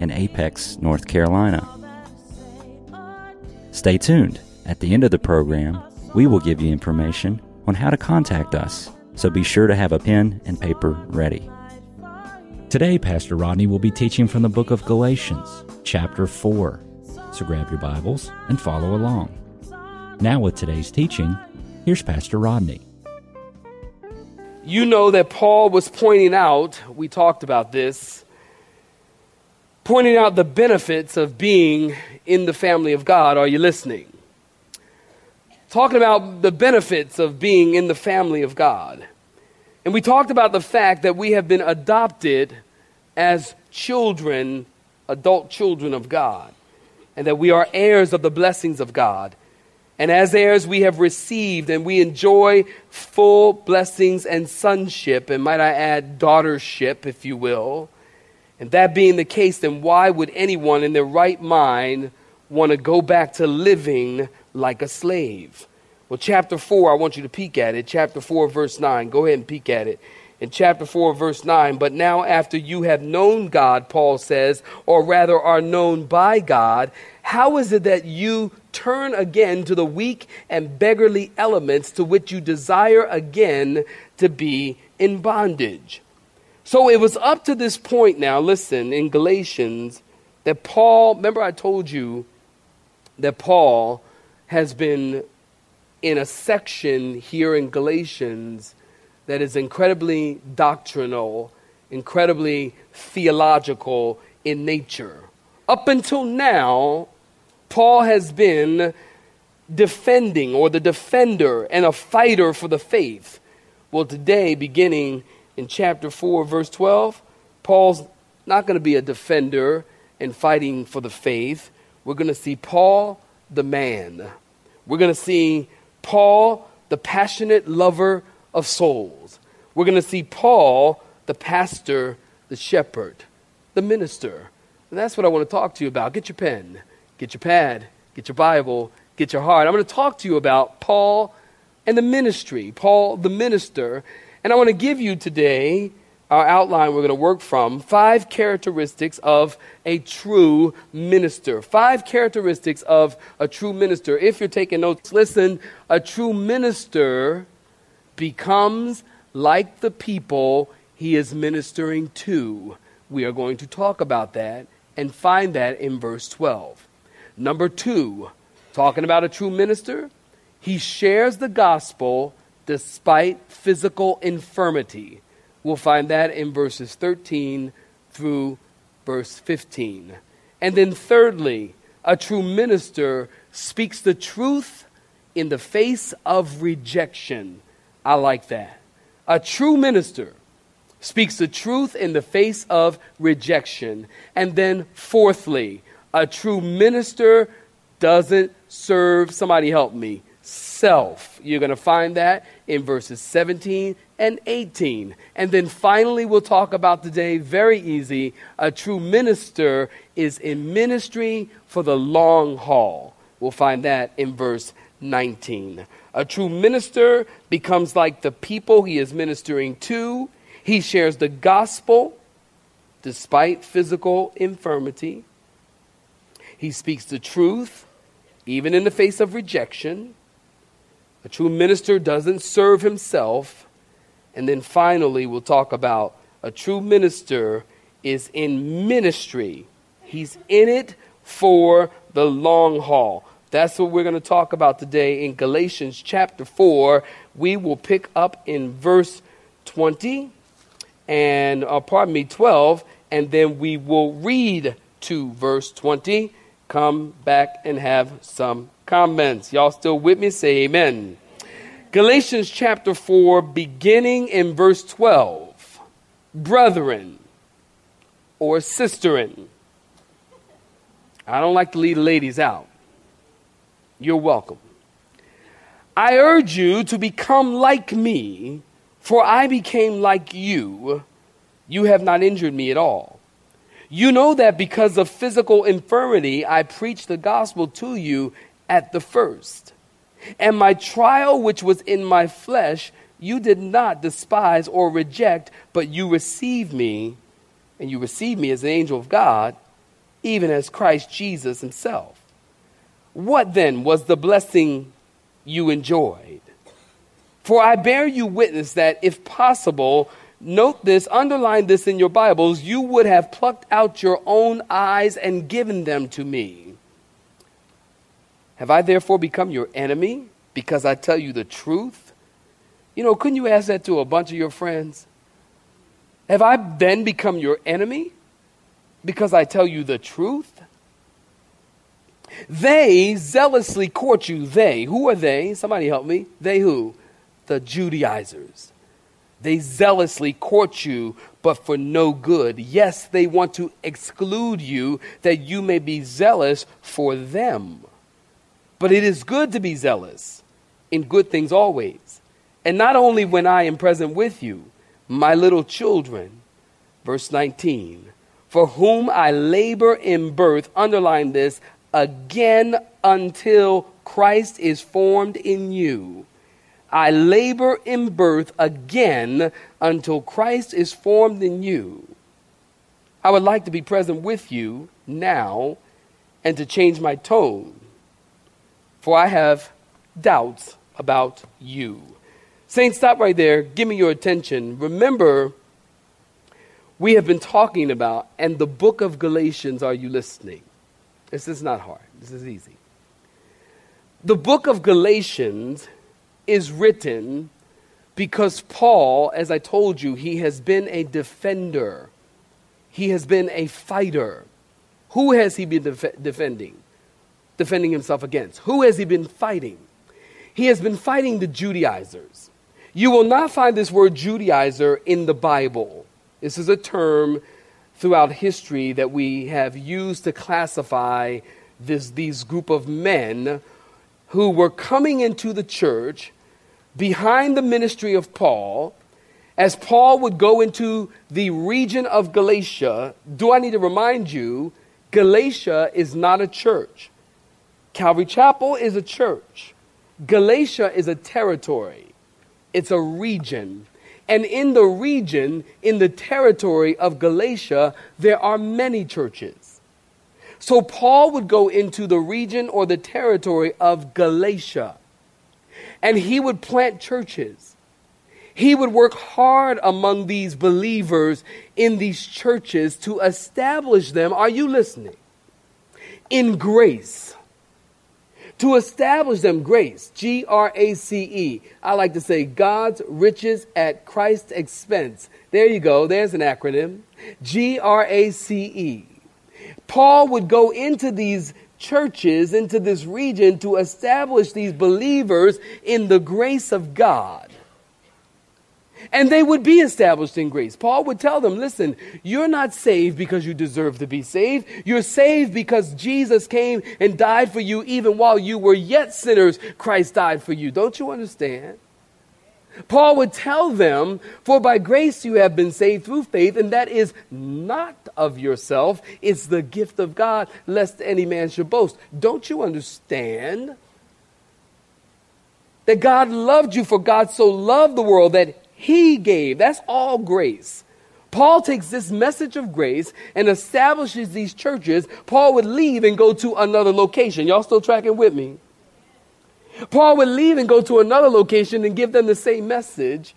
in Apex, North Carolina. Stay tuned. At the end of the program, we will give you information on how to contact us, so be sure to have a pen and paper ready. Today, Pastor Rodney will be teaching from the book of Galatians, chapter 4. So grab your Bibles and follow along. Now, with today's teaching, here's Pastor Rodney. You know that Paul was pointing out, we talked about this, pointing out the benefits of being in the family of God. Are you listening? Talking about the benefits of being in the family of God. And we talked about the fact that we have been adopted as children, adult children of God, and that we are heirs of the blessings of God. And as heirs, we have received and we enjoy full blessings and sonship, and might I add, daughtership, if you will. And that being the case, then why would anyone in their right mind want to go back to living like a slave? Well, chapter 4, I want you to peek at it. Chapter 4, verse 9. Go ahead and peek at it. In chapter 4, verse 9, but now after you have known God, Paul says, or rather are known by God, how is it that you turn again to the weak and beggarly elements to which you desire again to be in bondage? So it was up to this point now, listen, in Galatians, that Paul, remember I told you that Paul has been in a section here in Galatians that is incredibly doctrinal, incredibly theological in nature. Up until now, Paul has been defending or the defender and a fighter for the faith. Well, today, beginning in chapter 4, verse 12, Paul's not going to be a defender and fighting for the faith. We're going to see Paul, the man. We're going to see Paul, the passionate lover of souls. We're going to see Paul, the pastor, the shepherd, the minister. And that's what I want to talk to you about. Get your pen, get your pad, get your Bible, get your heart. I'm going to talk to you about Paul and the ministry, Paul, the minister. And I want to give you today our outline we're going to work from five characteristics of a true minister. Five characteristics of a true minister. If you're taking notes, listen a true minister becomes like the people he is ministering to. We are going to talk about that and find that in verse 12. Number two, talking about a true minister, he shares the gospel despite physical infirmity. We'll find that in verses 13 through verse 15. And then, thirdly, a true minister speaks the truth in the face of rejection. I like that. A true minister speaks the truth in the face of rejection. And then, fourthly, a true minister doesn't serve, somebody help me, self. You're going to find that in verses 17 and 18. And then finally, we'll talk about today, very easy, a true minister is in ministry for the long haul. We'll find that in verse 19. A true minister becomes like the people he is ministering to. He shares the gospel despite physical infirmity. He speaks the truth even in the face of rejection. A true minister doesn't serve himself. And then finally, we'll talk about a true minister is in ministry, he's in it for the long haul. That's what we're going to talk about today in Galatians chapter 4. We will pick up in verse 20 and, uh, pardon me, 12, and then we will read to verse 20, come back and have some comments. Y'all still with me? Say amen. Galatians chapter 4, beginning in verse 12. Brethren or sisterin, I don't like to leave ladies out. You're welcome. I urge you to become like me, for I became like you. You have not injured me at all. You know that because of physical infirmity, I preached the gospel to you at the first. And my trial, which was in my flesh, you did not despise or reject, but you received me, and you received me as an angel of God, even as Christ Jesus himself. What then was the blessing you enjoyed? For I bear you witness that, if possible, note this, underline this in your Bibles, you would have plucked out your own eyes and given them to me. Have I therefore become your enemy because I tell you the truth? You know, couldn't you ask that to a bunch of your friends? Have I then become your enemy because I tell you the truth? They zealously court you. They. Who are they? Somebody help me. They who? The Judaizers. They zealously court you, but for no good. Yes, they want to exclude you that you may be zealous for them. But it is good to be zealous in good things always. And not only when I am present with you, my little children. Verse 19. For whom I labor in birth, underline this, again until Christ is formed in you. I labor in birth again until Christ is formed in you. I would like to be present with you now and to change my tone, for I have doubts about you. Saints, stop right there. Give me your attention. Remember, we have been talking about, and the book of Galatians, are you listening? This is not hard, this is easy. The book of Galatians is written because Paul, as I told you, he has been a defender, he has been a fighter. Who has he been def- defending? Defending himself against. Who has he been fighting? He has been fighting the Judaizers. You will not find this word Judaizer in the Bible. This is a term throughout history that we have used to classify this, these group of men who were coming into the church behind the ministry of Paul. As Paul would go into the region of Galatia, do I need to remind you, Galatia is not a church. Calvary Chapel is a church. Galatia is a territory, it's a region. And in the region, in the territory of Galatia, there are many churches. So Paul would go into the region or the territory of Galatia, and he would plant churches. He would work hard among these believers in these churches to establish them. Are you listening? In grace to establish them grace, G R A C E. I like to say God's riches at Christ's expense. There you go, there's an acronym G R A C E. Paul would go into these churches, into this region to establish these believers in the grace of God. And they would be established in grace. Paul would tell them, listen, you're not saved because you deserve to be saved. You're saved because Jesus came and died for you even while you were yet sinners. Christ died for you. Don't you understand? Paul would tell them, For by grace you have been saved through faith, and that is not of yourself, it's the gift of God, lest any man should boast. Don't you understand? That God loved you, for God so loved the world that he gave. That's all grace. Paul takes this message of grace and establishes these churches. Paul would leave and go to another location. Y'all still tracking with me? Paul would leave and go to another location and give them the same message.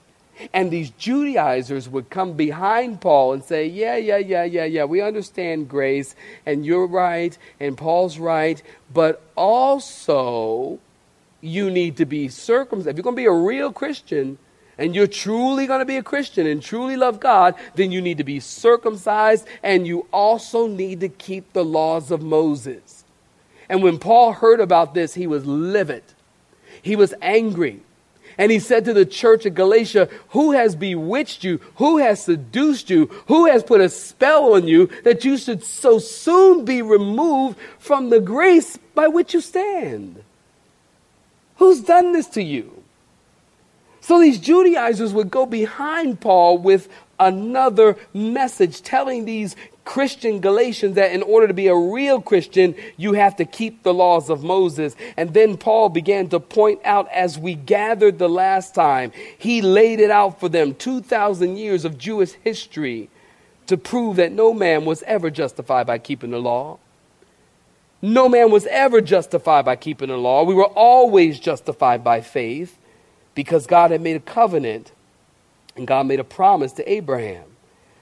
And these Judaizers would come behind Paul and say, Yeah, yeah, yeah, yeah, yeah, we understand grace, and you're right, and Paul's right, but also you need to be circumcised. If you're going to be a real Christian, and you're truly going to be a Christian and truly love God, then you need to be circumcised and you also need to keep the laws of Moses. And when Paul heard about this, he was livid. He was angry. And he said to the church of Galatia, Who has bewitched you? Who has seduced you? Who has put a spell on you that you should so soon be removed from the grace by which you stand? Who's done this to you? So these Judaizers would go behind Paul with another message telling these Christian Galatians that in order to be a real Christian, you have to keep the laws of Moses. And then Paul began to point out as we gathered the last time, he laid it out for them 2,000 years of Jewish history to prove that no man was ever justified by keeping the law. No man was ever justified by keeping the law. We were always justified by faith because God had made a covenant and God made a promise to Abraham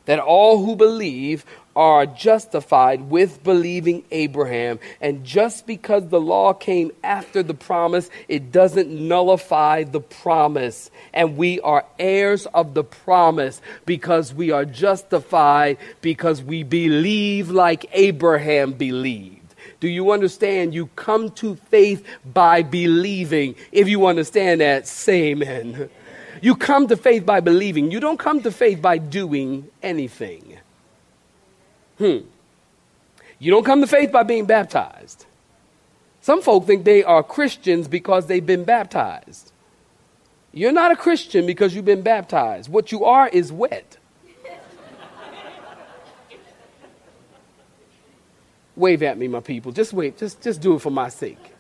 that all who believe are justified with believing Abraham. And just because the law came after the promise, it doesn't nullify the promise. And we are heirs of the promise because we are justified because we believe like Abraham believed. Do you understand? You come to faith by believing. If you understand that, say amen. You come to faith by believing. You don't come to faith by doing anything. Hmm. You don't come to faith by being baptized. Some folk think they are Christians because they've been baptized. You're not a Christian because you've been baptized. What you are is wet. wave at me, my people. Just wave. Just, just do it for my sake.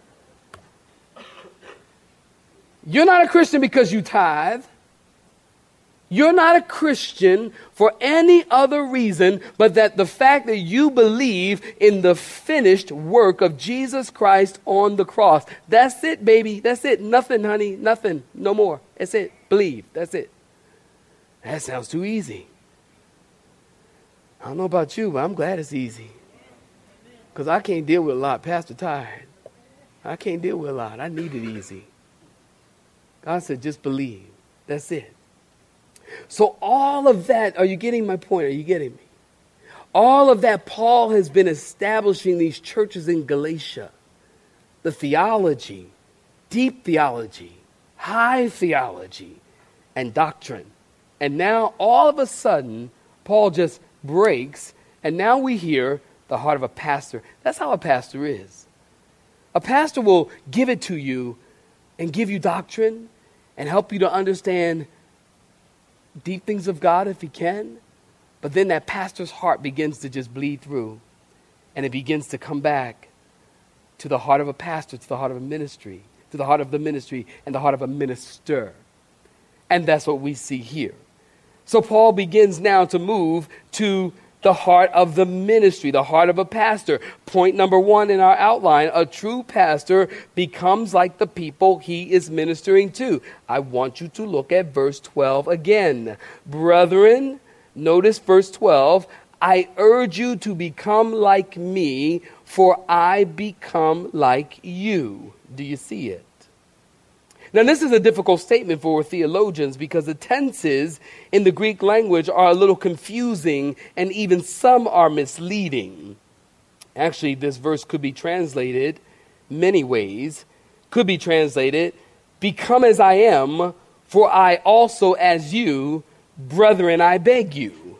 You're not a Christian because you tithe. You're not a Christian for any other reason but that the fact that you believe in the finished work of Jesus Christ on the cross. That's it, baby. That's it. Nothing, honey. Nothing. No more. That's it. Believe. That's it. That sounds too easy. I don't know about you, but I'm glad it's easy. Because I can't deal with a lot. Pastor tired. I can't deal with a lot. I need it easy. God said, just believe. That's it. So, all of that, are you getting my point? Are you getting me? All of that, Paul has been establishing these churches in Galatia. The theology, deep theology, high theology, and doctrine. And now, all of a sudden, Paul just breaks, and now we hear the heart of a pastor. That's how a pastor is. A pastor will give it to you and give you doctrine and help you to understand deep things of God if he can. But then that pastor's heart begins to just bleed through and it begins to come back to the heart of a pastor, to the heart of a ministry, to the heart of the ministry and the heart of a minister. And that's what we see here. So Paul begins now to move to the heart of the ministry, the heart of a pastor. Point number one in our outline a true pastor becomes like the people he is ministering to. I want you to look at verse 12 again. Brethren, notice verse 12. I urge you to become like me, for I become like you. Do you see it? Now, this is a difficult statement for theologians because the tenses in the Greek language are a little confusing and even some are misleading. Actually, this verse could be translated many ways. Could be translated, Become as I am, for I also as you, brethren, I beg you.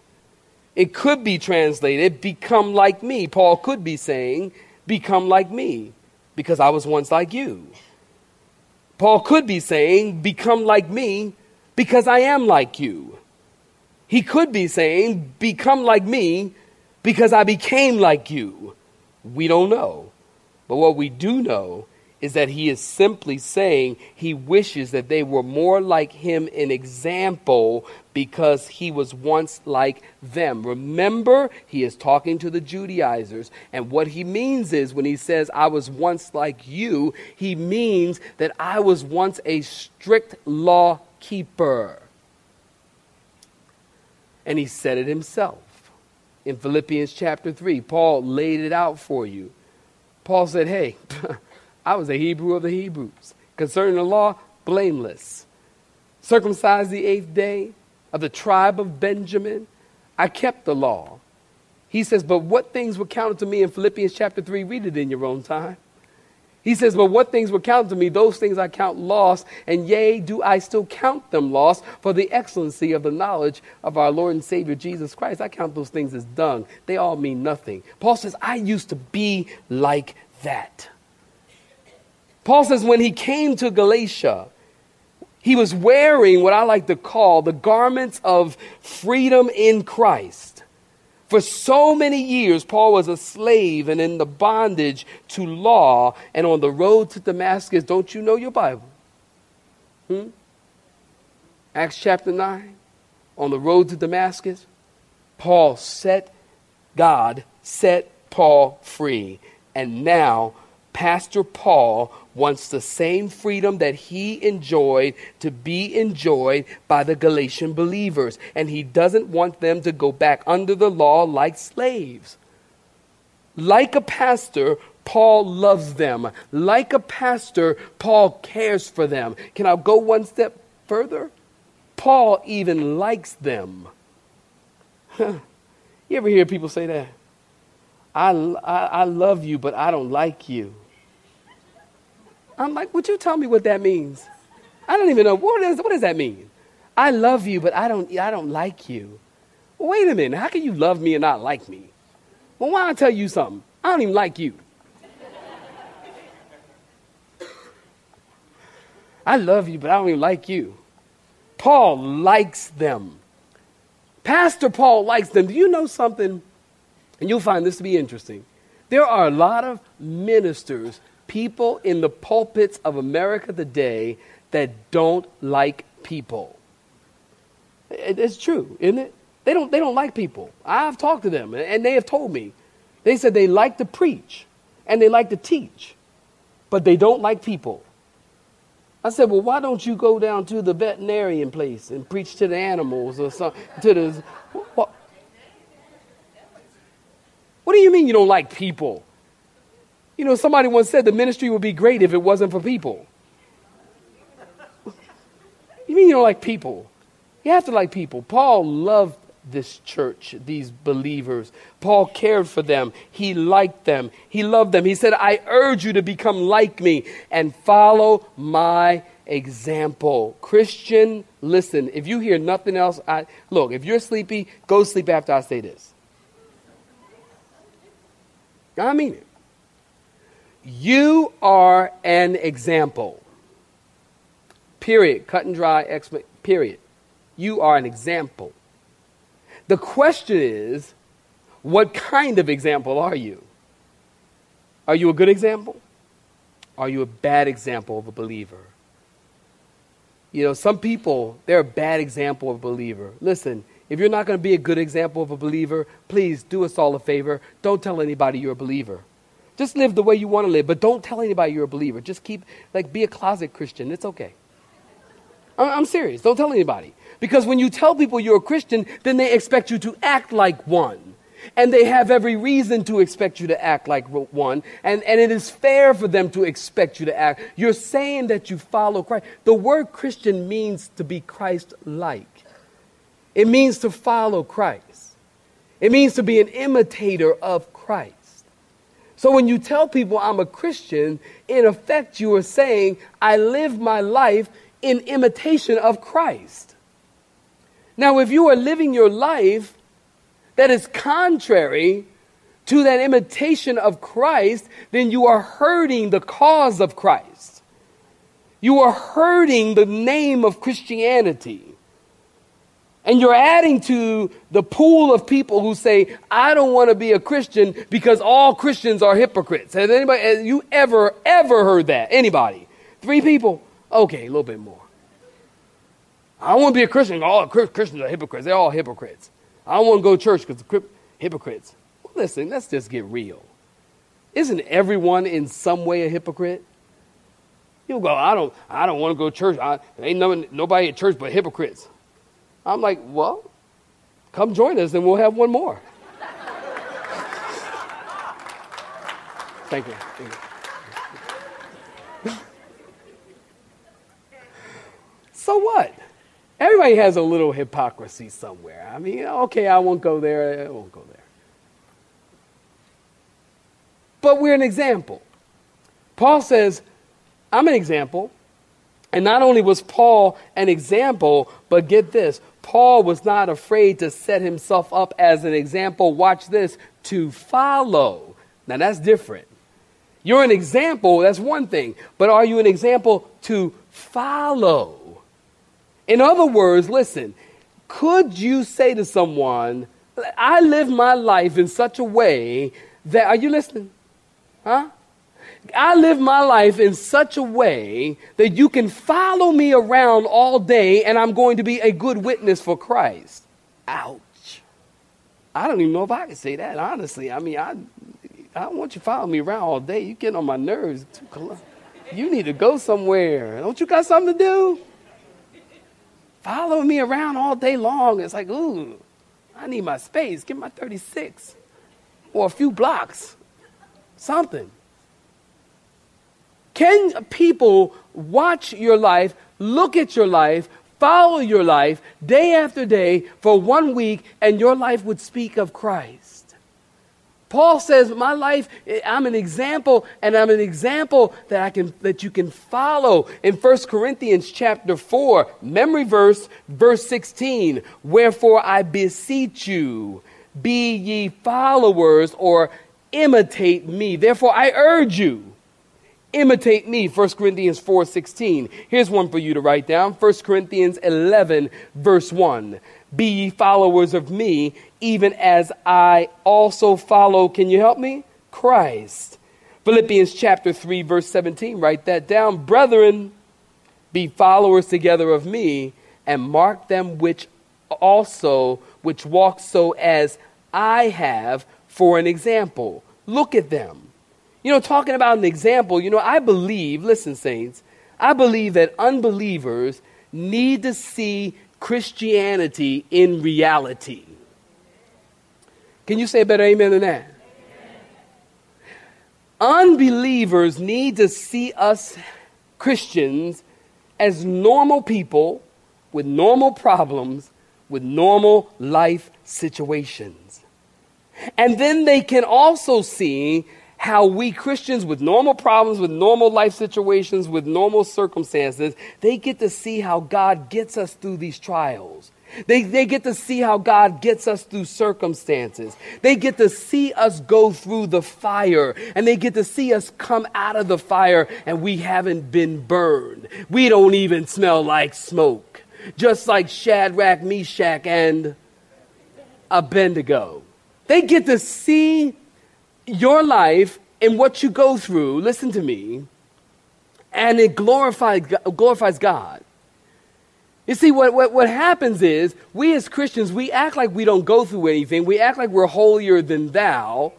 It could be translated, Become like me. Paul could be saying, Become like me, because I was once like you. Paul could be saying, Become like me because I am like you. He could be saying, Become like me because I became like you. We don't know. But what we do know is that he is simply saying he wishes that they were more like him in example because he was once like them. Remember, he is talking to the Judaizers, and what he means is when he says, I was once like you, he means that I was once a strict law keeper. And he said it himself. In Philippians chapter 3, Paul laid it out for you. Paul said, Hey, I was a Hebrew of the Hebrews. Concerning the law, blameless. Circumcised the eighth day of the tribe of Benjamin. I kept the law. He says, But what things were counted to me in Philippians chapter 3? Read it in your own time. He says, But what things were counted to me, those things I count lost, and yea, do I still count them lost for the excellency of the knowledge of our Lord and Savior Jesus Christ. I count those things as dung. They all mean nothing. Paul says, I used to be like that. Paul says, when he came to Galatia, he was wearing what I like to call the garments of freedom in Christ. For so many years, Paul was a slave and in the bondage to law and on the road to Damascus. Don't you know your Bible? Hmm? Acts chapter 9. On the road to Damascus, Paul set, God set Paul free. And now, Pastor Paul wants the same freedom that he enjoyed to be enjoyed by the Galatian believers. And he doesn't want them to go back under the law like slaves. Like a pastor, Paul loves them. Like a pastor, Paul cares for them. Can I go one step further? Paul even likes them. you ever hear people say that? I, I, I love you, but I don't like you. I'm like, would you tell me what that means? I don't even know. What, is, what does that mean? I love you, but I don't, I don't like you. Wait a minute. How can you love me and not like me? Well, why don't I tell you something? I don't even like you. I love you, but I don't even like you. Paul likes them. Pastor Paul likes them. Do you know something? And you'll find this to be interesting. There are a lot of ministers people in the pulpits of America today that don't like people. It's true, isn't it? They don't, they don't like people. I've talked to them, and they have told me. They said they like to preach and they like to teach, but they don't like people. I said, well, why don't you go down to the veterinarian place and preach to the animals or something? To the, what, what do you mean you don't like people? You know, somebody once said the ministry would be great if it wasn't for people. You mean you don't like people? You have to like people. Paul loved this church, these believers. Paul cared for them. He liked them. He loved them. He said, I urge you to become like me and follow my example. Christian, listen, if you hear nothing else, I, look, if you're sleepy, go sleep after I say this. I mean it. You are an example. Period. Cut and dry, exp- period. You are an example. The question is, what kind of example are you? Are you a good example? Are you a bad example of a believer? You know, some people, they're a bad example of a believer. Listen, if you're not going to be a good example of a believer, please do us all a favor. Don't tell anybody you're a believer. Just live the way you want to live, but don't tell anybody you're a believer. Just keep, like, be a closet Christian. It's okay. I'm serious. Don't tell anybody. Because when you tell people you're a Christian, then they expect you to act like one. And they have every reason to expect you to act like one. And, and it is fair for them to expect you to act. You're saying that you follow Christ. The word Christian means to be Christ like, it means to follow Christ, it means to be an imitator of Christ. So when you tell people I'm a Christian, in effect, you are saying, I live my life in imitation of Christ. Now, if you are living your life that is contrary to that imitation of Christ, then you are hurting the cause of Christ. You are hurting the name of Christianity. And you're adding to the pool of people who say, I don't want to be a Christian because all Christians are hypocrites. Has anybody, has you ever, ever heard that? Anybody? Three people? Okay, a little bit more. I don't want to be a Christian. All Christians are hypocrites. They're all hypocrites. I don't want to go to church because hypocrites. Well, listen, let's just get real. Isn't everyone in some way a hypocrite? You go, I don't, I don't want to go to church. I, ain't no, nobody at church but hypocrites. I'm like, well, come join us and we'll have one more. Thank you. Thank you. so what? Everybody has a little hypocrisy somewhere. I mean, okay, I won't go there, I won't go there. But we're an example. Paul says, I'm an example. And not only was Paul an example, but get this Paul was not afraid to set himself up as an example, watch this, to follow. Now that's different. You're an example, that's one thing, but are you an example to follow? In other words, listen, could you say to someone, I live my life in such a way that, are you listening? Huh? I live my life in such a way that you can follow me around all day and I'm going to be a good witness for Christ. Ouch. I don't even know if I can say that, honestly. I mean, I, I don't want you to follow me around all day. You're getting on my nerves. You need to go somewhere. Don't you got something to do? Follow me around all day long. It's like, ooh, I need my space. Get my 36 or a few blocks. Something. Can people watch your life, look at your life, follow your life day after day for one week, and your life would speak of Christ? Paul says, "My life, I'm an example, and I'm an example that I can that you can follow." In 1 Corinthians chapter 4, memory verse, verse 16, "Wherefore I beseech you, be ye followers or imitate me. Therefore I urge you, imitate me 1 corinthians 4.16 here's one for you to write down. 1 corinthians 11 verse 1 be ye followers of me even as i also follow can you help me? Christ. Philippians chapter 3 verse 17 write that down. Brethren be followers together of me and mark them which also which walk so as i have for an example. Look at them you know, talking about an example, you know, I believe, listen, saints, I believe that unbelievers need to see Christianity in reality. Can you say a better amen than that? Unbelievers need to see us Christians as normal people with normal problems, with normal life situations. And then they can also see how we Christians with normal problems, with normal life situations, with normal circumstances, they get to see how God gets us through these trials. They, they get to see how God gets us through circumstances. They get to see us go through the fire and they get to see us come out of the fire and we haven't been burned. We don't even smell like smoke. Just like Shadrach, Meshach, and Abednego. They get to see your life and what you go through, listen to me, and it glorifies, glorifies God. You see, what, what, what happens is, we as Christians, we act like we don't go through anything. We act like we're holier than thou.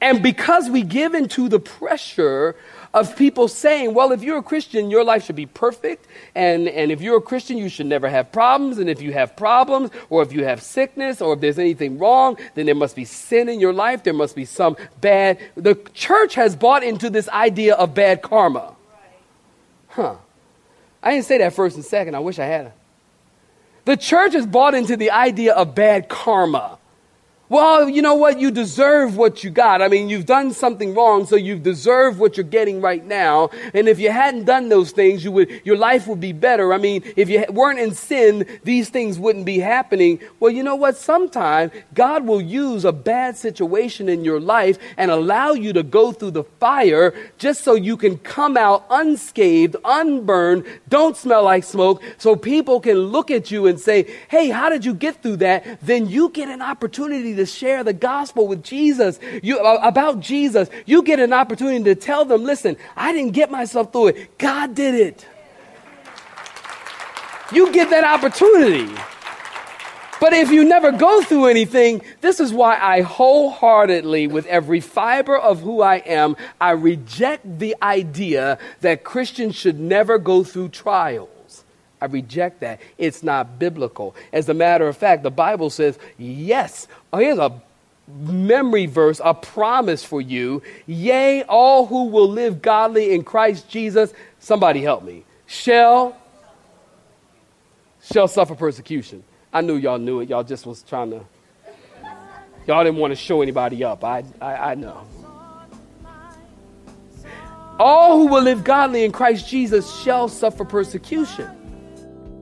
And because we give into the pressure of people saying, well, if you're a Christian, your life should be perfect. And, and if you're a Christian, you should never have problems. And if you have problems, or if you have sickness, or if there's anything wrong, then there must be sin in your life. There must be some bad. The church has bought into this idea of bad karma. Huh. I didn't say that first and second. I wish I had. The church has bought into the idea of bad karma. Well, you know what? You deserve what you got. I mean, you've done something wrong, so you deserve what you're getting right now. And if you hadn't done those things, you would, your life would be better. I mean, if you weren't in sin, these things wouldn't be happening. Well, you know what? Sometimes God will use a bad situation in your life and allow you to go through the fire just so you can come out unscathed, unburned, don't smell like smoke, so people can look at you and say, Hey, how did you get through that? Then you get an opportunity to to share the gospel with Jesus, you, about Jesus, you get an opportunity to tell them, listen, I didn't get myself through it. God did it. You get that opportunity. But if you never go through anything, this is why I wholeheartedly, with every fiber of who I am, I reject the idea that Christians should never go through trials. I reject that. It's not biblical. As a matter of fact, the Bible says, yes, here's a memory verse, a promise for you. Yea, all who will live godly in Christ Jesus, somebody help me, shall shall suffer persecution. I knew y'all knew it. Y'all just was trying to y'all didn't want to show anybody up. I I, I know. All who will live godly in Christ Jesus shall suffer persecution.